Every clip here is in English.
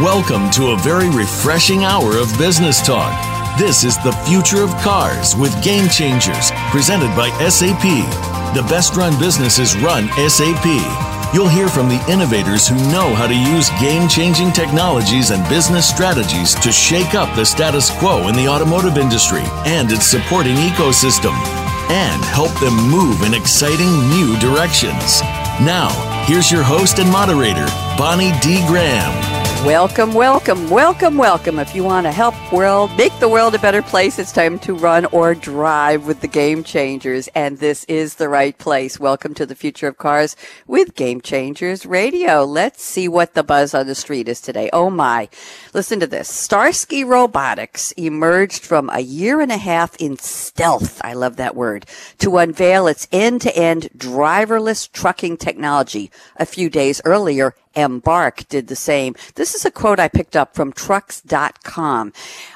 Welcome to a very refreshing hour of business talk. This is the future of cars with Game Changers, presented by SAP. The best run businesses run SAP. You'll hear from the innovators who know how to use game changing technologies and business strategies to shake up the status quo in the automotive industry and its supporting ecosystem, and help them move in exciting new directions. Now, here's your host and moderator, Bonnie D. Graham. Welcome, welcome, welcome, welcome. If you want to help world make the world a better place, it's time to run or drive with the Game Changers, and this is the right place. Welcome to the future of cars with Game Changers Radio. Let's see what the buzz on the street is today. Oh my. Listen to this. Starsky Robotics emerged from a year and a half in stealth. I love that word to unveil its end-to-end driverless trucking technology a few days earlier Embark did the same. This is a quote I picked up from trucks.com.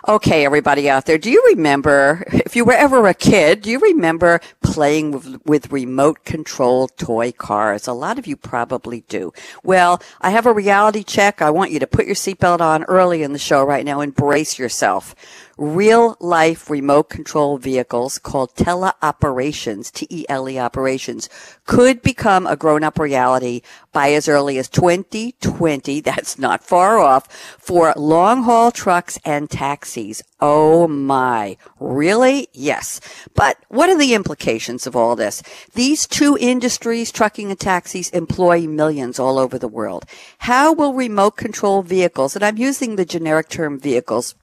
Okay, everybody out there, do you remember, if you were ever a kid, do you remember playing with, with remote control toy cars? A lot of you probably do. Well, I have a reality check. I want you to put your seatbelt on early in the show right now and brace yourself real life remote control vehicles called teleoperations, T-E-L-E operations, could become a grown up reality by as early as 2020. That's not far off for long haul trucks and taxis. Oh my. Really? Yes. But what are the implications of all this? These two industries, trucking and taxis, employ millions all over the world. How will remote control vehicles, and I'm using the generic term vehicles,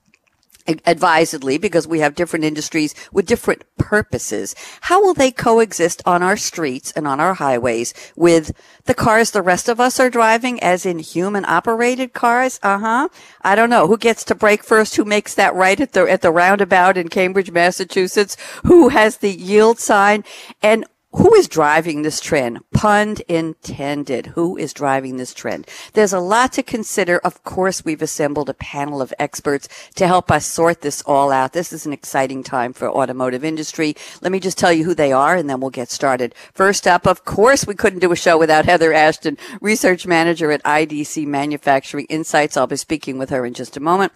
advisedly because we have different industries with different purposes. How will they coexist on our streets and on our highways with the cars the rest of us are driving as in human operated cars? Uh-huh. I don't know. Who gets to brake first? Who makes that right at the, at the roundabout in Cambridge, Massachusetts? Who has the yield sign? And who is driving this trend? Pun intended. Who is driving this trend? There's a lot to consider. Of course, we've assembled a panel of experts to help us sort this all out. This is an exciting time for automotive industry. Let me just tell you who they are and then we'll get started. First up, of course, we couldn't do a show without Heather Ashton, research manager at IDC Manufacturing Insights. I'll be speaking with her in just a moment.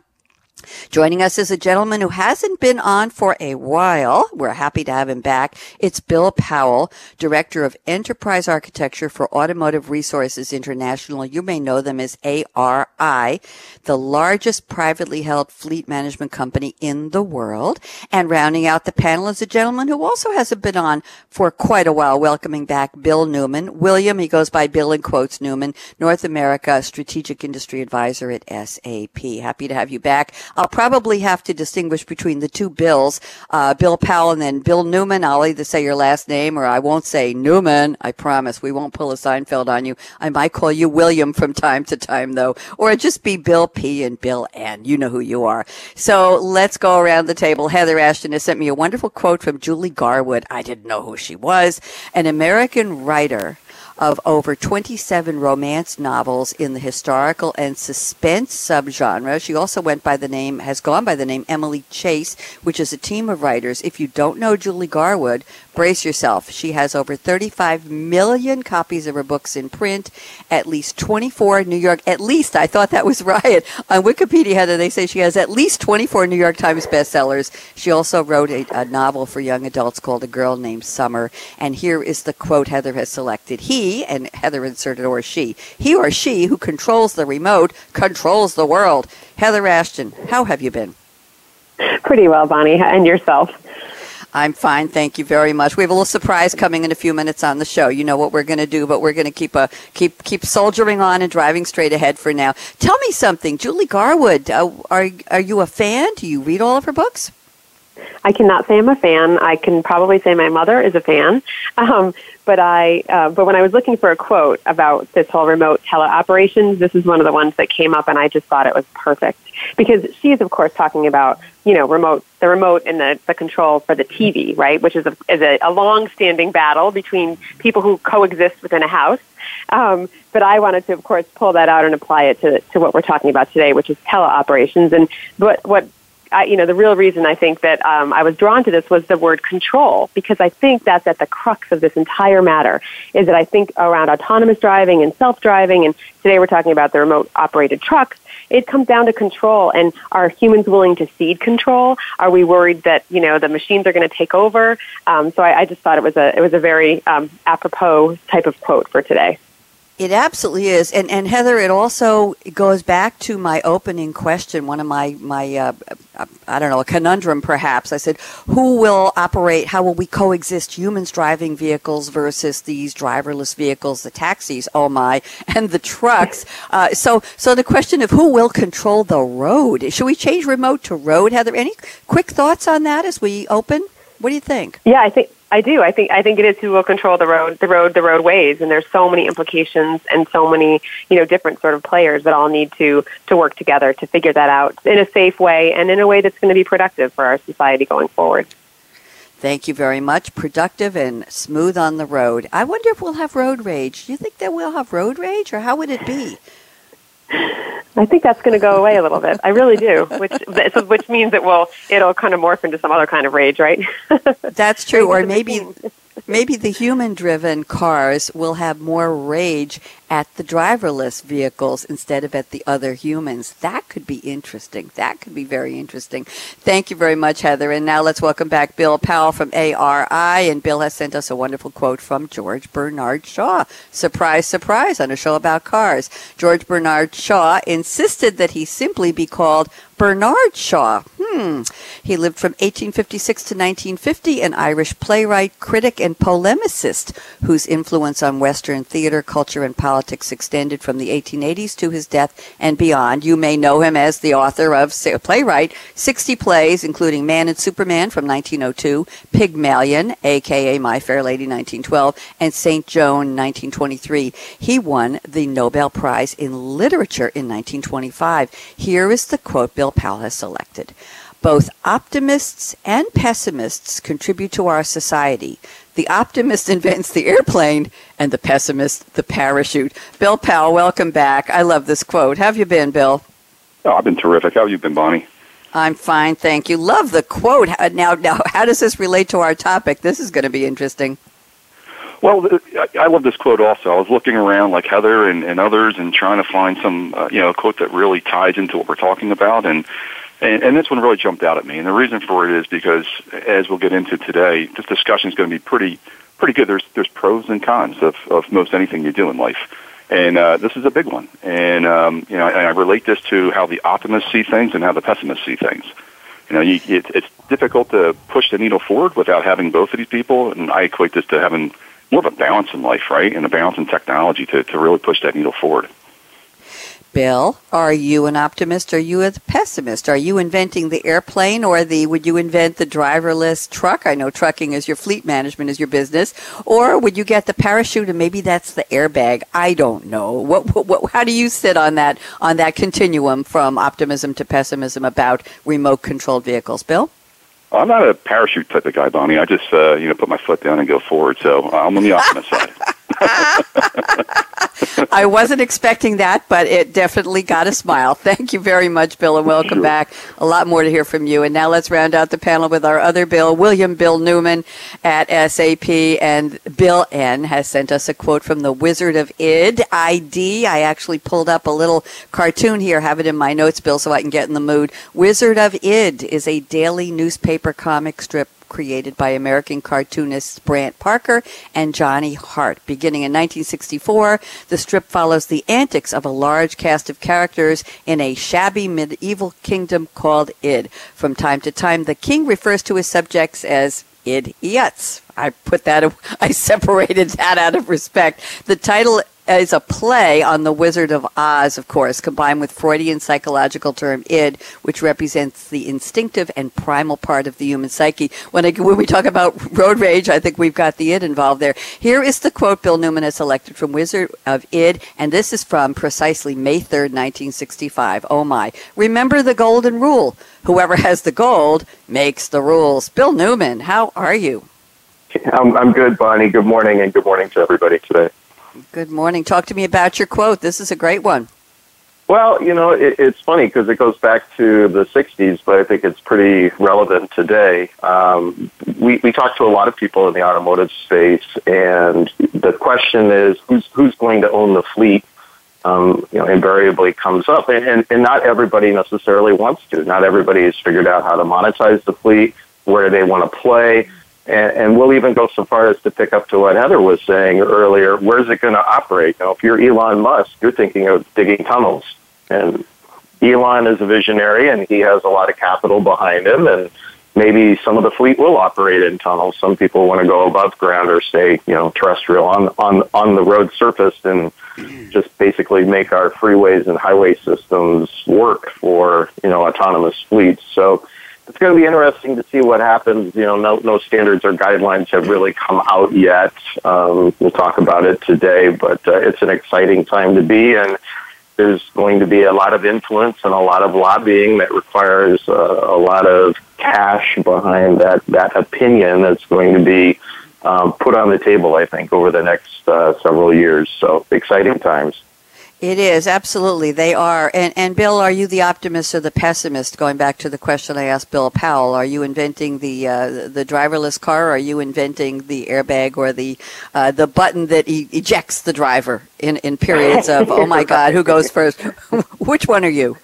Joining us is a gentleman who hasn't been on for a while. We're happy to have him back. It's Bill Powell, Director of Enterprise Architecture for Automotive Resources International. You may know them as ARI, the largest privately held fleet management company in the world. And rounding out the panel is a gentleman who also hasn't been on for quite a while, welcoming back Bill Newman. William, he goes by Bill in quotes Newman, North America Strategic Industry Advisor at SAP. Happy to have you back. I'll probably have to distinguish between the two Bills, uh, Bill Powell and then Bill Newman. I'll either say your last name or I won't say Newman. I promise we won't pull a Seinfeld on you. I might call you William from time to time though, or just be Bill P and Bill N. You know who you are. So let's go around the table. Heather Ashton has sent me a wonderful quote from Julie Garwood. I didn't know who she was. An American writer of over 27 romance novels in the historical and suspense subgenre. She also went by the name, has gone by the name Emily Chase, which is a team of writers. If you don't know Julie Garwood, brace yourself. She has over 35 million copies of her books in print, at least 24 New York, at least, I thought that was right. On Wikipedia, Heather, they say she has at least 24 New York Times bestsellers. She also wrote a, a novel for young adults called A Girl Named Summer. And here is the quote Heather has selected. He and Heather inserted or she, he or she who controls the remote controls the world. Heather Ashton, how have you been? Pretty well, Bonnie, and yourself. I'm fine, thank you very much. We have a little surprise coming in a few minutes on the show. You know what we're going to do, but we're going to keep a keep keep soldiering on and driving straight ahead for now. Tell me something, Julie Garwood. Uh, are are you a fan? Do you read all of her books? I cannot say I'm a fan. I can probably say my mother is a fan. Um, but I, uh, but when I was looking for a quote about this whole remote teleoperations, this is one of the ones that came up, and I just thought it was perfect because she's of course talking about you know remote the remote and the, the control for the TV, right? Which is a, is a, a long-standing battle between people who coexist within a house. Um, but I wanted to, of course, pull that out and apply it to, to what we're talking about today, which is teleoperations. And what, what I, you know, the real reason I think that um, I was drawn to this was the word control, because I think that's at the crux of this entire matter. Is that I think around autonomous driving and self-driving, and today we're talking about the remote operated trucks. It comes down to control, and are humans willing to cede control? Are we worried that you know the machines are going to take over? Um, so I, I, just thought it was a it was a very um, apropos type of quote for today. It absolutely is, and and Heather, it also goes back to my opening question. One of my my uh, I don't know a conundrum, perhaps. I said, who will operate? How will we coexist? Humans driving vehicles versus these driverless vehicles, the taxis. Oh my, and the trucks. Uh, so so the question of who will control the road? Should we change remote to road? Heather, any quick thoughts on that as we open? What do you think? Yeah, I think I do. I think I think it is who will control the road, the road, the roadways, and there's so many implications and so many you know different sort of players that all need to to work together to figure that out in a safe way and in a way that's going to be productive for our society going forward. Thank you very much. Productive and smooth on the road. I wonder if we'll have road rage. Do you think that we'll have road rage, or how would it be? I think that's going to go away a little bit. I really do, which which means it will it'll kind of morph into some other kind of rage, right? That's true, or maybe maybe the human driven cars will have more rage at the driverless vehicles instead of at the other humans. That could be interesting. That could be very interesting. Thank you very much, Heather. And now let's welcome back Bill Powell from ARI. And Bill has sent us a wonderful quote from George Bernard Shaw. Surprise, surprise, on a show about cars. George Bernard Shaw insisted that he simply be called Bernard Shaw. Hmm. He lived from 1856 to 1950, an Irish playwright, critic, and polemicist whose influence on Western theater, culture, and politics extended from the 1880s to his death and beyond. You may know him as the author of playwright 60 plays, including Man and Superman from 1902, Pygmalion, aka My Fair Lady 1912, and Saint Joan 1923. He won the Nobel Prize in Literature in 1925. Here is the quote Bill Powell has selected. Both optimists and pessimists contribute to our society. The optimist invents the airplane, and the pessimist the parachute. Bill Powell, welcome back. I love this quote. How have you been, Bill? Oh, I've been terrific. How have you been, Bonnie? I'm fine, thank you. Love the quote. Now, now, how does this relate to our topic? This is going to be interesting. Well, I love this quote also. I was looking around like Heather and, and others and trying to find some, uh, you know, quote that really ties into what we're talking about. And, and, and this one really jumped out at me. And the reason for it is because, as we'll get into today, this discussion is going to be pretty, pretty good. There's, there's pros and cons of, of most anything you do in life. And uh, this is a big one. And, um, you know, and I relate this to how the optimists see things and how the pessimists see things. You know, you, it, it's difficult to push the needle forward without having both of these people. And I equate this to having more of a balance in life, right? And a balance in technology to, to really push that needle forward. Bill, are you an optimist are you a pessimist? Are you inventing the airplane or the would you invent the driverless truck? I know trucking is your fleet management is your business. Or would you get the parachute and maybe that's the airbag? I don't know. What, what, what how do you sit on that on that continuum from optimism to pessimism about remote controlled vehicles, Bill? I'm not a parachute type of guy, Bonnie. I just uh, you know put my foot down and go forward. So I'm on the optimist side. I wasn't expecting that, but it definitely got a smile. Thank you very much, Bill, and welcome sure. back. A lot more to hear from you. And now let's round out the panel with our other Bill, William Bill Newman at SAP. And Bill N has sent us a quote from the Wizard of Id, ID. I actually pulled up a little cartoon here, have it in my notes, Bill, so I can get in the mood. Wizard of Id is a daily newspaper comic strip created by American cartoonists Brant Parker and Johnny Hart. Beginning in 1964, the strip follows the antics of a large cast of characters in a shabby medieval kingdom called Id. From time to time, the king refers to his subjects as idiots. I put that, I separated that out of respect. The title is a play on the Wizard of Oz, of course, combined with Freudian psychological term id, which represents the instinctive and primal part of the human psyche. When, I, when we talk about road rage, I think we've got the id involved there. Here is the quote Bill Newman has selected from Wizard of Id, and this is from precisely May 3rd, 1965. Oh my. Remember the golden rule. Whoever has the gold makes the rules. Bill Newman, how are you? I'm, I'm good, Bonnie. Good morning, and good morning to everybody today. Good morning. Talk to me about your quote. This is a great one. Well, you know, it, it's funny because it goes back to the 60s, but I think it's pretty relevant today. Um, we, we talk to a lot of people in the automotive space, and the question is who's, who's going to own the fleet? Um, you know, invariably comes up, and, and, and not everybody necessarily wants to. Not everybody has figured out how to monetize the fleet, where they want to play. And, and we'll even go so far as to pick up to what Heather was saying earlier. Where's it going to operate? Know, if you're Elon Musk, you're thinking of digging tunnels. And Elon is a visionary, and he has a lot of capital behind him. And maybe some of the fleet will operate in tunnels. Some people want to go above ground or stay, you know, terrestrial on on on the road surface and just basically make our freeways and highway systems work for you know autonomous fleets. So it's going to be interesting to see what happens. You know, no, no standards or guidelines have really come out yet. Um, we'll talk about it today, but uh, it's an exciting time to be, and there's going to be a lot of influence and a lot of lobbying that requires uh, a lot of cash behind that that opinion that's going to be um, put on the table. I think over the next uh, several years. So exciting times. It is absolutely they are. And and Bill, are you the optimist or the pessimist? Going back to the question I asked Bill Powell, are you inventing the uh, the driverless car? Or are you inventing the airbag or the uh, the button that e- ejects the driver in in periods of oh my God, who goes first? Which one are you?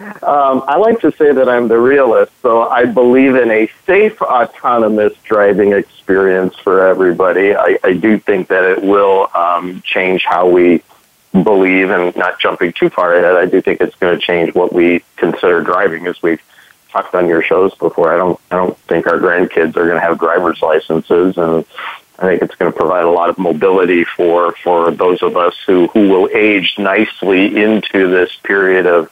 Um, I like to say that I'm the realist, so I believe in a safe, autonomous driving experience for everybody. I, I do think that it will um, change how we believe, and not jumping too far ahead, I do think it's going to change what we consider driving. As we've talked on your shows before, I don't, I don't think our grandkids are going to have driver's licenses, and I think it's going to provide a lot of mobility for for those of us who who will age nicely into this period of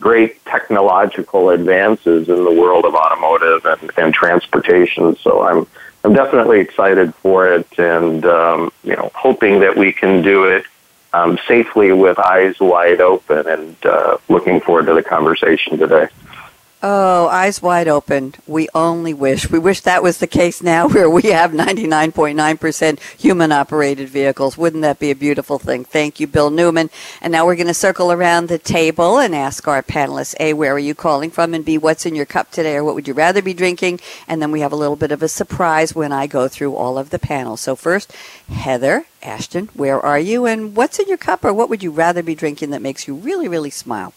great technological advances in the world of automotive and, and transportation. So I'm I'm definitely excited for it, and um, you know, hoping that we can do it um, safely with eyes wide open and uh, looking forward to the conversation today. Oh, eyes wide open. We only wish. We wish that was the case now where we have 99.9% human operated vehicles. Wouldn't that be a beautiful thing? Thank you, Bill Newman. And now we're going to circle around the table and ask our panelists A, where are you calling from? And B, what's in your cup today or what would you rather be drinking? And then we have a little bit of a surprise when I go through all of the panels. So first, Heather Ashton, where are you? And what's in your cup or what would you rather be drinking that makes you really, really smile?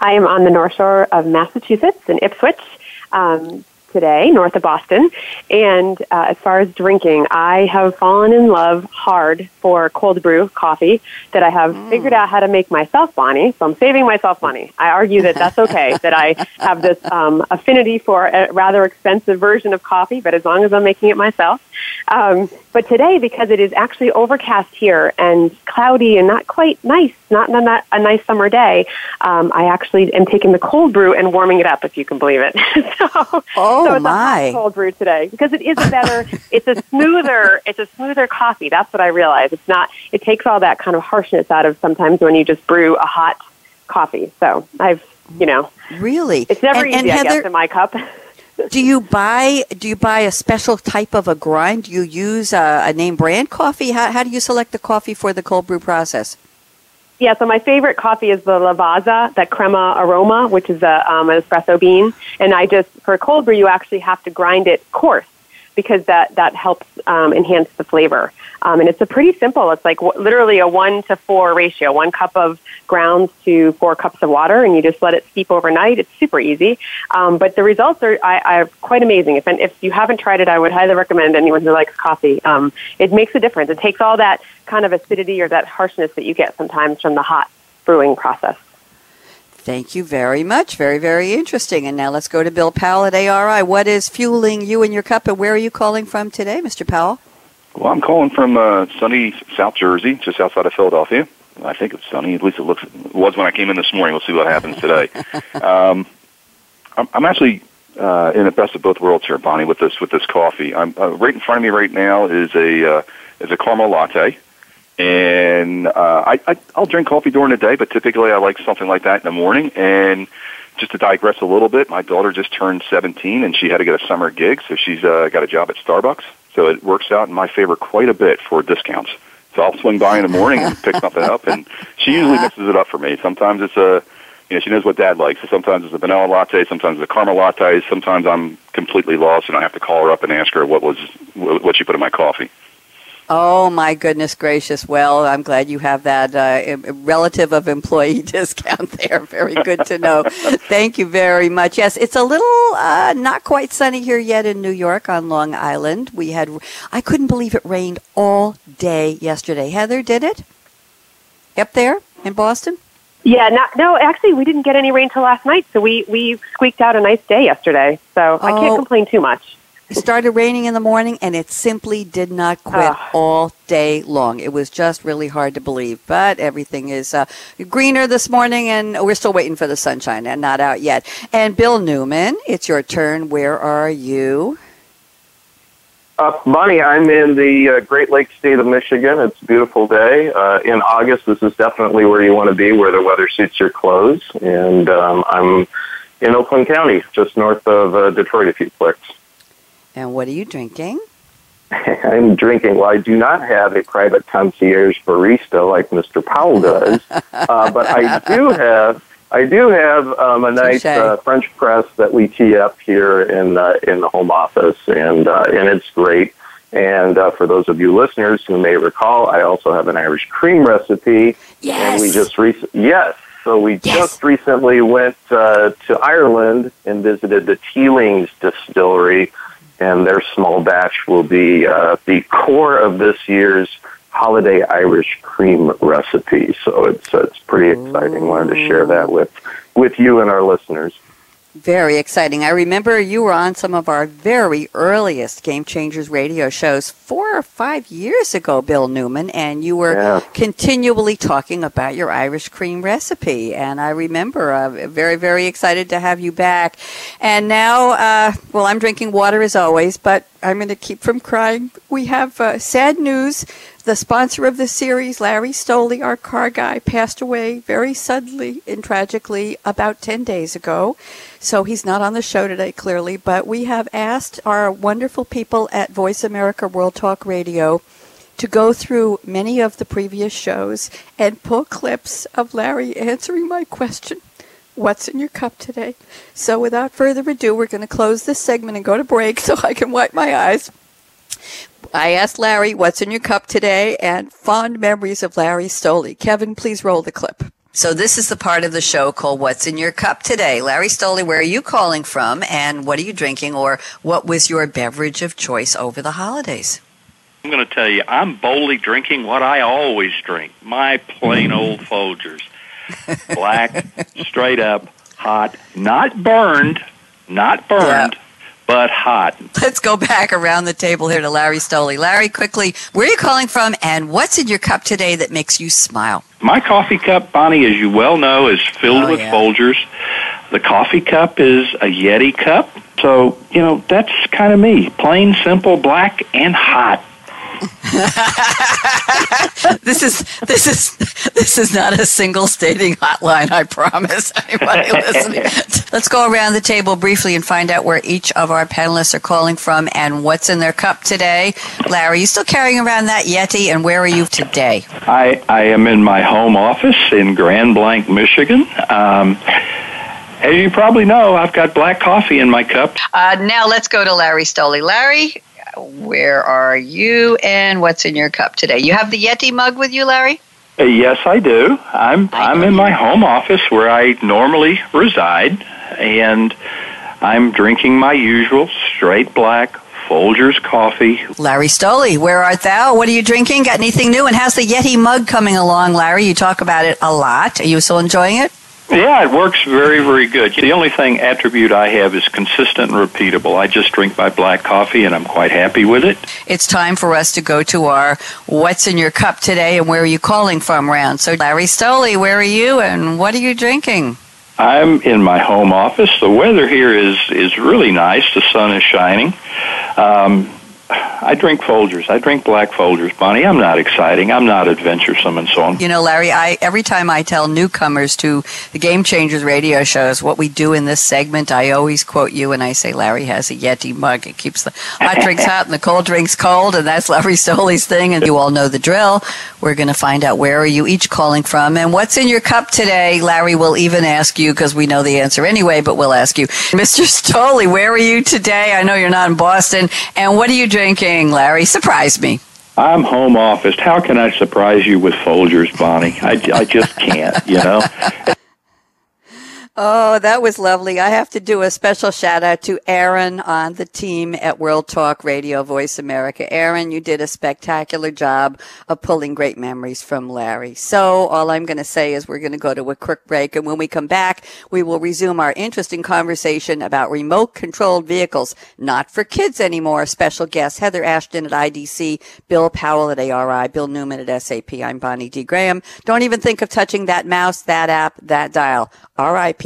I am on the North Shore of Massachusetts in Ipswich. Um, today, north of Boston. And uh, as far as drinking, I have fallen in love hard for cold brew coffee that I have mm. figured out how to make myself, Bonnie. So I'm saving myself money. I argue that that's okay, that I have this um, affinity for a rather expensive version of coffee, but as long as I'm making it myself. Um, but today, because it is actually overcast here and cloudy and not quite nice, not, not a nice summer day, um, I actually am taking the cold brew and warming it up, if you can believe it. so, oh so it's my! A cold brew today because it is a better, it's a smoother, it's a smoother coffee. That's what I realize. It's not. It takes all that kind of harshness out of sometimes when you just brew a hot coffee. So I've, you know, really, it's never and, easy. And I guess in my cup. Do you buy do you buy a special type of a grind? Do you use a, a name brand coffee? How, how do you select the coffee for the cold brew process? Yeah, so my favorite coffee is the Lavazza, that crema aroma, which is a, um, an espresso bean. And I just, for cold brew, you actually have to grind it coarse because that, that helps um, enhance the flavor. Um, and it's a pretty simple, it's like w- literally a one to four ratio, one cup of grounds to four cups of water, and you just let it steep overnight. It's super easy. Um, but the results are, I, are quite amazing. If, if you haven't tried it, I would highly recommend anyone who likes coffee. Um, it makes a difference. It takes all that kind of acidity or that harshness that you get sometimes from the hot brewing process. Thank you very much. Very, very interesting. And now let's go to Bill Powell at ARI. What is fueling you and your cup, and where are you calling from today, Mr. Powell? Well, I'm calling from uh, sunny South Jersey, just outside of Philadelphia. I think it's sunny. At least it looks it was when I came in this morning. We'll see what happens today. um, I'm, I'm actually uh, in the best of both worlds here, Bonnie, with this with this coffee. I'm uh, right in front of me right now is a uh, is a caramel latte, and uh, I, I I'll drink coffee during the day, but typically I like something like that in the morning. And just to digress a little bit, my daughter just turned 17, and she had to get a summer gig, so she's uh, got a job at Starbucks. So it works out in my favor quite a bit for discounts. So I'll swing by in the morning and pick something up, and she usually mixes it up for me. Sometimes it's a you know, she knows what dad likes. So sometimes it's a vanilla latte, sometimes it's a caramel latte. Sometimes I'm completely lost and I have to call her up and ask her what was what she put in my coffee. Oh my goodness gracious! Well, I'm glad you have that uh, relative of employee discount there. Very good to know. Thank you very much. Yes, it's a little uh, not quite sunny here yet in New York on Long Island. We had I couldn't believe it rained all day yesterday. Heather, did it? Up there in Boston? Yeah, not, no, actually, we didn't get any rain till last night, so we, we squeaked out a nice day yesterday. So oh, I can't oh. complain too much. It started raining in the morning, and it simply did not quit oh. all day long. It was just really hard to believe. But everything is uh, greener this morning, and we're still waiting for the sunshine, and not out yet. And Bill Newman, it's your turn. Where are you? Uh, Bonnie, I'm in the uh, Great Lakes state of Michigan. It's a beautiful day. Uh, in August, this is definitely where you want to be, where the weather suits your clothes. And um, I'm in Oakland County, just north of uh, Detroit, if you clicks. And what are you drinking? I'm drinking. Well, I do not have a private concierge barista like Mr. Powell does, uh, but I do have I do have um, a nice uh, French press that we tee up here in uh, in the home office, and uh, and it's great. And uh, for those of you listeners who may recall, I also have an Irish cream recipe. Yes. And we just rec- yes. So we yes. just recently went uh, to Ireland and visited the Teelings distillery, and their small batch will be uh, the core of this year's holiday Irish cream recipe. So it's it's pretty exciting. Ooh. Wanted to share that with with you and our listeners. Very exciting. I remember you were on some of our very earliest Game Changers radio shows four or five years ago, Bill Newman, and you were yeah. continually talking about your Irish cream recipe. And I remember uh, very, very excited to have you back. And now, uh, well, I'm drinking water as always, but I'm going to keep from crying. We have uh, sad news the sponsor of the series, Larry Stoley, our car guy, passed away very suddenly and tragically about 10 days ago. So he's not on the show today, clearly, but we have asked our wonderful people at Voice America World Talk Radio to go through many of the previous shows and pull clips of Larry answering my question. What's in your cup today? So, without further ado, we're going to close this segment and go to break so I can wipe my eyes. I asked Larry, what's in your cup today? And fond memories of Larry Stoley. Kevin, please roll the clip. So this is the part of the show called What's in Your Cup Today. Larry Stoley, where are you calling from and what are you drinking or what was your beverage of choice over the holidays? I'm going to tell you, I'm boldly drinking what I always drink, my plain old Folgers. Black, straight up, hot, not burned, not burned, yeah but hot. Let's go back around the table here to Larry Stoley. Larry, quickly, where are you calling from and what's in your cup today that makes you smile? My coffee cup, Bonnie, as you well know, is filled oh, with yeah. Folgers. The coffee cup is a Yeti cup. So, you know, that's kind of me. Plain, simple, black, and hot. this is this is this is not a single stating hotline. I promise anybody listening. Let's go around the table briefly and find out where each of our panelists are calling from and what's in their cup today. Larry, you still carrying around that Yeti, and where are you today? I I am in my home office in Grand Blanc, Michigan. Um, as you probably know, I've got black coffee in my cup. Uh, now let's go to Larry Stoley. Larry, where are you and what's in your cup today? You have the Yeti mug with you, Larry? Uh, yes, I do. I'm I am in my home office where I normally reside, and I'm drinking my usual straight black Folgers coffee. Larry Stoley, where art thou? What are you drinking? Got anything new? And how's the Yeti mug coming along, Larry? You talk about it a lot. Are you still enjoying it? Yeah, it works very, very good. The only thing attribute I have is consistent and repeatable. I just drink my black coffee and I'm quite happy with it. It's time for us to go to our What's in Your Cup today and where are you calling from round. So, Larry Stoley, where are you and what are you drinking? I'm in my home office. The weather here is, is really nice. The sun is shining. Um, I drink Folgers. I drink black Folgers, Bonnie. I'm not exciting. I'm not adventuresome and so on. You know, Larry, I every time I tell newcomers to the Game Changers radio shows what we do in this segment, I always quote you and I say Larry has a Yeti mug. It keeps the hot drinks hot and the cold drinks cold, and that's Larry Stoley's thing. And you all know the drill. We're going to find out where are you each calling from and what's in your cup today. Larry will even ask you because we know the answer anyway, but we'll ask you, Mr. Stoley, where are you today? I know you're not in Boston, and what are you drinking, Larry? Surprise me. I'm home office. How can I surprise you with Folgers, Bonnie? I, I just can't, you know? Oh, that was lovely. I have to do a special shout out to Aaron on the team at World Talk Radio Voice America. Aaron, you did a spectacular job of pulling great memories from Larry. So all I'm going to say is we're going to go to a quick break. And when we come back, we will resume our interesting conversation about remote controlled vehicles, not for kids anymore. Special guest Heather Ashton at IDC, Bill Powell at ARI, Bill Newman at SAP. I'm Bonnie D. Graham. Don't even think of touching that mouse, that app, that dial. RIP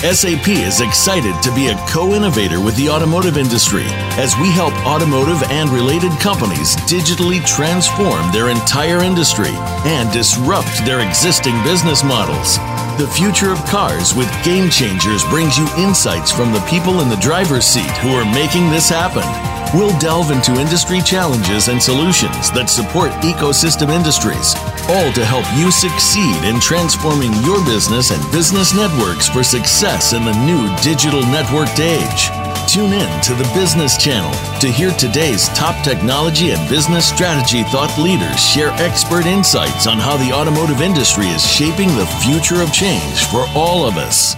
SAP is excited to be a co innovator with the automotive industry as we help automotive and related companies digitally transform their entire industry and disrupt their existing business models. The future of cars with Game Changers brings you insights from the people in the driver's seat who are making this happen. We'll delve into industry challenges and solutions that support ecosystem industries, all to help you succeed in transforming your business and business networks for success in the new digital networked age. Tune in to the Business Channel to hear today's top technology and business strategy thought leaders share expert insights on how the automotive industry is shaping the future of change for all of us.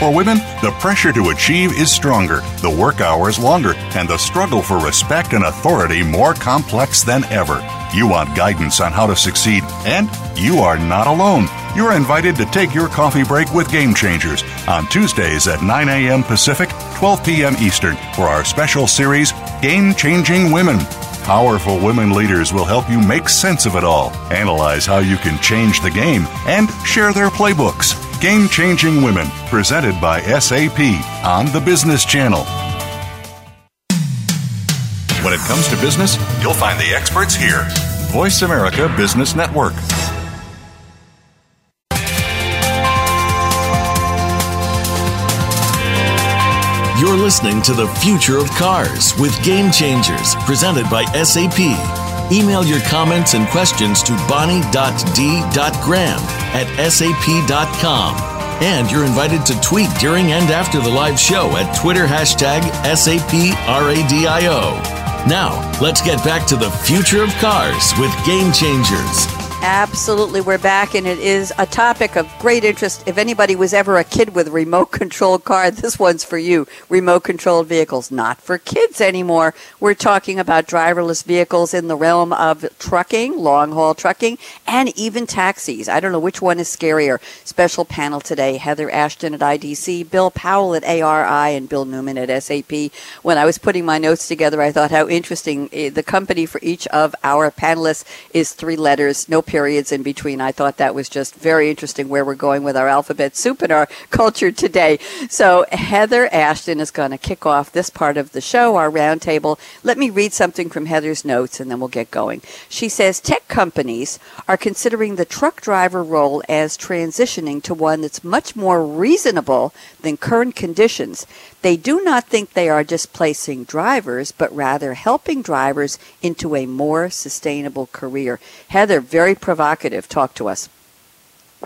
For women, the pressure to achieve is stronger, the work hours longer, and the struggle for respect and authority more complex than ever. You want guidance on how to succeed, and you are not alone. You're invited to take your coffee break with Game Changers on Tuesdays at 9 a.m. Pacific, 12 p.m. Eastern for our special series, Game Changing Women. Powerful women leaders will help you make sense of it all, analyze how you can change the game, and share their playbooks. Game Changing Women, presented by SAP on the Business Channel. When it comes to business, you'll find the experts here. Voice America Business Network. You're listening to The Future of Cars with Game Changers, presented by SAP. Email your comments and questions to bonnie.d.graham at sap.com. And you're invited to tweet during and after the live show at Twitter hashtag SAPRADIO. Now, let's get back to the future of cars with Game Changers. Absolutely, we're back, and it is a topic of great interest. If anybody was ever a kid with a remote controlled car, this one's for you. Remote controlled vehicles, not for kids anymore. We're talking about driverless vehicles in the realm of trucking, long haul trucking, and even taxis. I don't know which one is scarier. Special panel today Heather Ashton at IDC, Bill Powell at ARI, and Bill Newman at SAP. When I was putting my notes together, I thought how interesting. Eh, the company for each of our panelists is three letters, no periods in between. I thought that was just very interesting where we're going with our alphabet soup and our culture today. So Heather Ashton is going to kick off this part of the show, our roundtable. Let me read something from Heather's notes and then we'll get going. She says tech companies are considering the truck driver role as transitioning to one that's much more reasonable than current conditions. They do not think they are displacing drivers, but rather helping drivers into a more sustainable career. Heather, very provocative. Talk to us.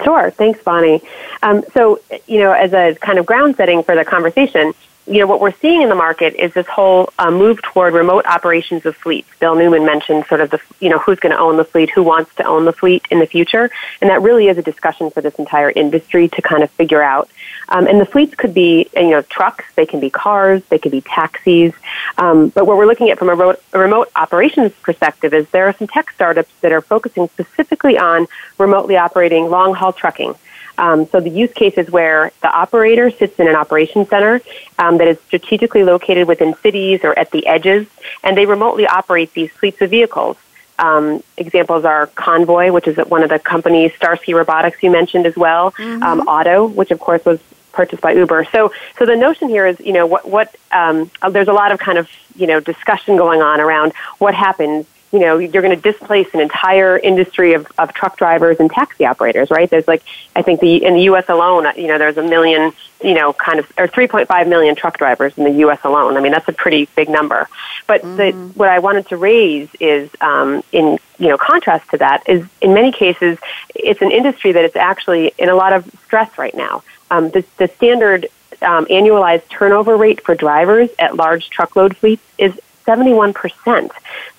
Sure. Thanks, Bonnie. Um, so, you know, as a kind of ground setting for the conversation, you know, what we're seeing in the market is this whole uh, move toward remote operations of fleets. Bill Newman mentioned sort of the, you know, who's going to own the fleet, who wants to own the fleet in the future, and that really is a discussion for this entire industry to kind of figure out. Um, and the fleets could be, you know, trucks, they can be cars, they could be taxis. Um, but what we're looking at from a remote, a remote operations perspective is there are some tech startups that are focusing specifically on remotely operating long haul trucking. Um, so the use case is where the operator sits in an operations center um, that is strategically located within cities or at the edges, and they remotely operate these fleets of vehicles. Um, examples are Convoy, which is one of the companies, Starsky Robotics you mentioned as well, mm-hmm. um, Otto, which of course was purchased by Uber. So, so the notion here is, you know, what, what um, uh, there's a lot of kind of, you know, discussion going on around what happens you know, you're going to displace an entire industry of, of truck drivers and taxi operators, right? There's like, I think the, in the U.S. alone, you know, there's a million, you know, kind of, or 3.5 million truck drivers in the U.S. alone. I mean, that's a pretty big number. But mm-hmm. the, what I wanted to raise is, um, in, you know, contrast to that is in many cases, it's an industry that is actually in a lot of stress right now. Um, the, the standard um, annualized turnover rate for drivers at large truckload fleets is 71%.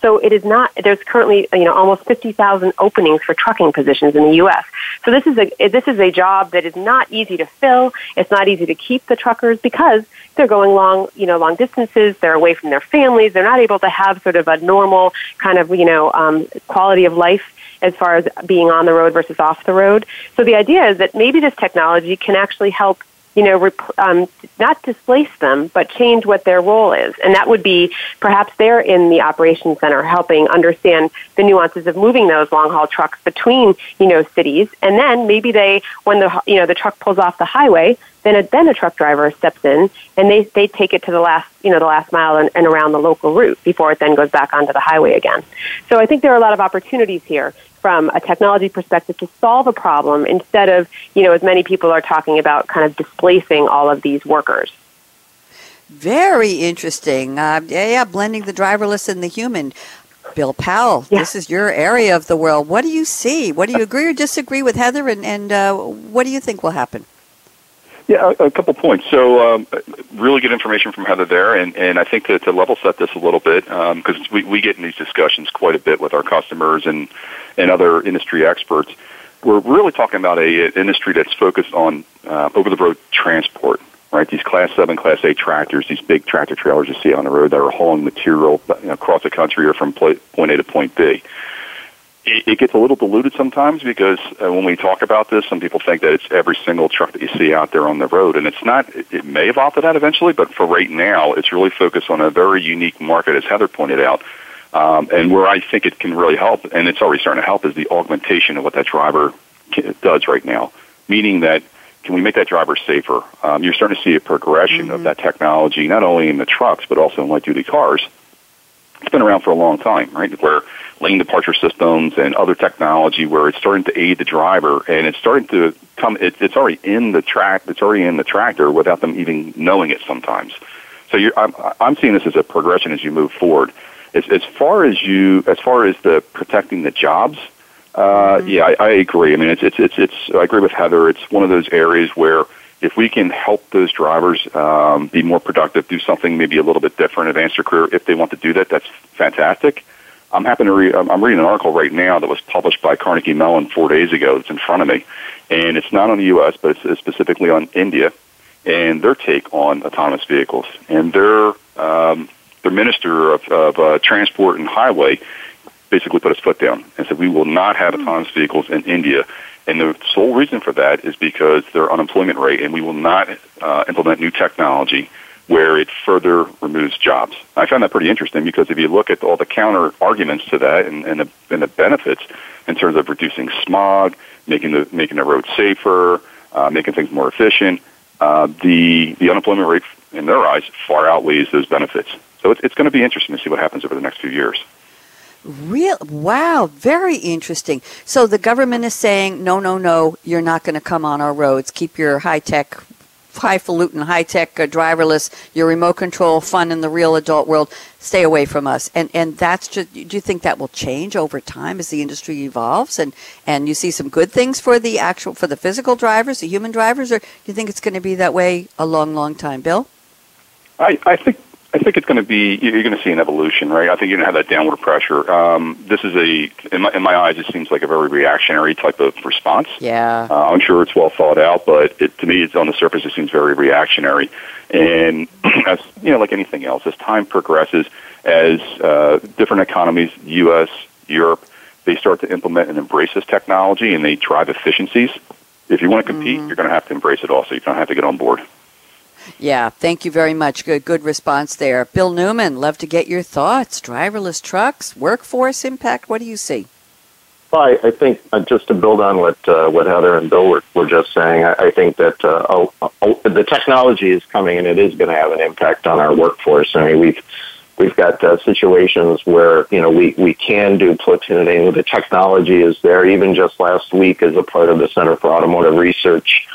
So it is not, there's currently, you know, almost 50,000 openings for trucking positions in the U.S. So this is a, this is a job that is not easy to fill. It's not easy to keep the truckers because they're going long, you know, long distances. They're away from their families. They're not able to have sort of a normal kind of, you know, um, quality of life as far as being on the road versus off the road. So the idea is that maybe this technology can actually help you know, rep- um, not displace them, but change what their role is. And that would be perhaps they're in the operations center helping understand the nuances of moving those long haul trucks between, you know, cities. And then maybe they, when the, you know, the truck pulls off the highway, then a, then a truck driver steps in and they, they take it to the last, you know, the last mile and, and around the local route before it then goes back onto the highway again. So I think there are a lot of opportunities here from a technology perspective to solve a problem instead of, you know, as many people are talking about kind of displacing all of these workers. Very interesting. Uh, yeah, yeah, blending the driverless and the human. Bill Powell, yeah. this is your area of the world. What do you see? What do you agree or disagree with Heather? And, and uh, what do you think will happen? Yeah, a, a couple points. So, um, really good information from Heather there, and, and I think to, to level set this a little bit, because um, we, we get in these discussions quite a bit with our customers and, and other industry experts. We're really talking about a, an industry that's focused on uh, over-the-road transport, right? These Class 7, Class 8 tractors, these big tractor trailers you see on the road that are hauling material across the country or from point A to point B it, it gets a little diluted sometimes because uh, when we talk about this, some people think that it's every single truck that you see out there on the road, and it's not. It, it may evolve to that eventually, but for right now, it's really focused on a very unique market, as Heather pointed out. Um, and where I think it can really help, and it's already starting to help, is the augmentation of what that driver does right now. Meaning that can we make that driver safer? Um, you're starting to see a progression mm-hmm. of that technology, not only in the trucks but also in light duty cars. It's been around for a long time, right? Where lane departure systems and other technology where it's starting to aid the driver and it's starting to come it, it's already in the track it's already in the tractor without them even knowing it sometimes so you're, I'm, I'm seeing this as a progression as you move forward as, as far as you as far as the protecting the jobs uh, mm-hmm. yeah I, I agree I mean it's, it's it's it's I agree with Heather it's one of those areas where if we can help those drivers um, be more productive, do something maybe a little bit different, advance their career, if they want to do that, that's fantastic. I'm happen to read. I'm reading an article right now that was published by Carnegie Mellon four days ago. It's in front of me, and it's not on the U.S., but it's specifically on India and their take on autonomous vehicles. And their um, their minister of, of uh, transport and highway basically put his foot down and said we will not have autonomous vehicles in India. And the sole reason for that is because their unemployment rate, and we will not uh, implement new technology where it further removes jobs. I found that pretty interesting because if you look at all the counter arguments to that and, and, the, and the benefits in terms of reducing smog, making the making the roads safer, uh, making things more efficient, uh, the the unemployment rate in their eyes far outweighs those benefits. So it's, it's going to be interesting to see what happens over the next few years. Real wow, very interesting. So the government is saying, no, no, no, you're not going to come on our roads. Keep your high tech highfalutin, high tech, uh, driverless, your remote control, fun in the real adult world. Stay away from us. And and that's just. Do you think that will change over time as the industry evolves and and you see some good things for the actual for the physical drivers, the human drivers, or do you think it's going to be that way a long, long time, Bill? I, I think I think it's going to be you're going to see an evolution, right? I think you're going to have that downward pressure. Um, this is a in my, in my eyes, it seems like a very reactionary type of response. Yeah, uh, I'm sure it's well thought out, but it, to me, it's on the surface, it seems very reactionary. And as you know, like anything else, as time progresses, as uh, different economies, U.S., Europe, they start to implement and embrace this technology, and they drive efficiencies. If you want to compete, mm-hmm. you're going to have to embrace it also. You're going to have to get on board. Yeah, thank you very much. Good, good response there. Bill Newman, love to get your thoughts. Driverless trucks, workforce impact. What do you see? Well, I, I think uh, just to build on what uh, what Heather and Bill were, were just saying, I, I think that uh, oh, oh, the technology is coming and it is going to have an impact on our workforce. I mean, we've we've got uh, situations where you know we we can do platooning. The technology is there. Even just last week, as a part of the Center for Automotive Research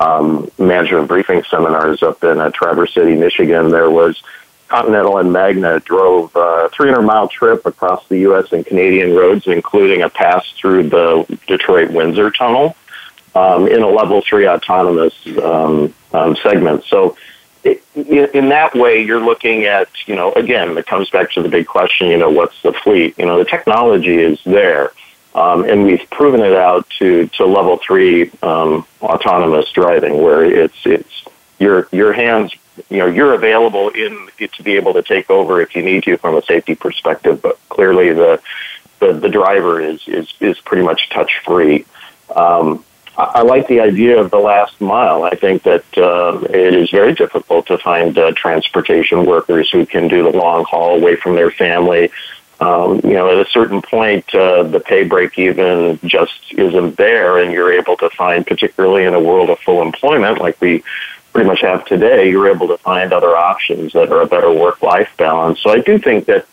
um, management briefing seminars up in uh, Traverse City, Michigan, there was Continental and Magna drove a 300 mile trip across the U.S. and Canadian roads, including a pass through the Detroit Windsor Tunnel um, in a level three autonomous um, um, segment. So, it, in that way, you're looking at, you know, again, it comes back to the big question, you know, what's the fleet? You know, the technology is there. Um, and we've proven it out to, to level three um, autonomous driving, where it's it's your your hands, you know, you're available in to be able to take over if you need to from a safety perspective. But clearly, the the, the driver is is is pretty much touch free. Um, I, like the idea of the last mile. I think that uh, it is very difficult to find uh, transportation workers who can do the long haul away from their family um, you know, at a certain point, uh, the pay break even just isn't there, and you're able to find, particularly in a world of full employment like we pretty much have today, you're able to find other options that are a better work life balance. So I do think that